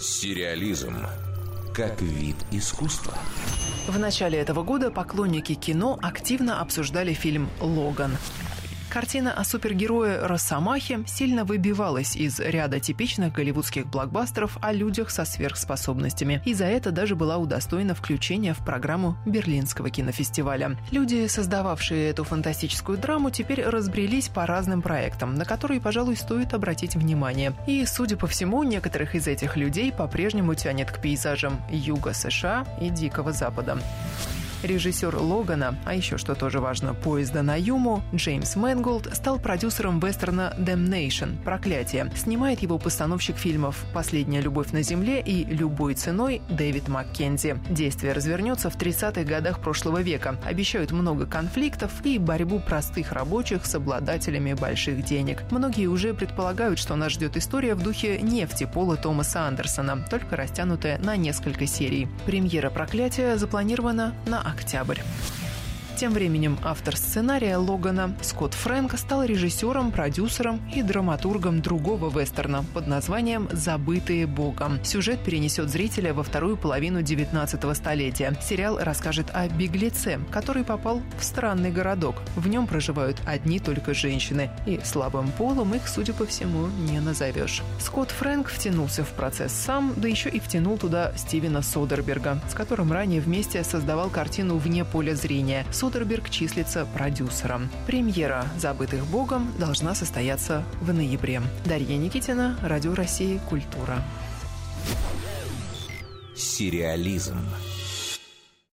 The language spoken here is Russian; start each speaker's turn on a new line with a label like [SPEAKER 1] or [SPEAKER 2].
[SPEAKER 1] Сериализм как вид искусства.
[SPEAKER 2] В начале этого года поклонники кино активно обсуждали фильм «Логан». Картина о супергерое Росомахе сильно выбивалась из ряда типичных голливудских блокбастеров о людях со сверхспособностями, и за это даже была удостоена включения в программу Берлинского кинофестиваля. Люди, создававшие эту фантастическую драму, теперь разбрелись по разным проектам, на которые, пожалуй, стоит обратить внимание. И, судя по всему, некоторых из этих людей по-прежнему тянет к пейзажам Юга США и Дикого Запада. Режиссер Логана, а еще что тоже важно, поезда на Юму, Джеймс Мэнголд стал продюсером вестерна «Damnation» – «Проклятие». Снимает его постановщик фильмов «Последняя любовь на земле» и «Любой ценой» Дэвид Маккензи. Действие развернется в 30-х годах прошлого века. Обещают много конфликтов и борьбу простых рабочих с обладателями больших денег. Многие уже предполагают, что нас ждет история в духе «Нефти» Пола Томаса Андерсона, только растянутая на несколько серий. Премьера «Проклятия» запланирована на октябрь. Тем временем автор сценария Логана Скотт Фрэнк стал режиссером, продюсером и драматургом другого вестерна под названием «Забытые Богом». Сюжет перенесет зрителя во вторую половину 19 столетия. Сериал расскажет о беглеце, который попал в странный городок. В нем проживают одни только женщины, и слабым полом их, судя по всему, не назовешь. Скотт Фрэнк втянулся в процесс сам, да еще и втянул туда Стивена Содерберга, с которым ранее вместе создавал картину «Вне поля зрения». Числится продюсером. Премьера «Забытых Богом» должна состояться в ноябре. Дарья Никитина, Радио России «Культура».
[SPEAKER 1] Сериализм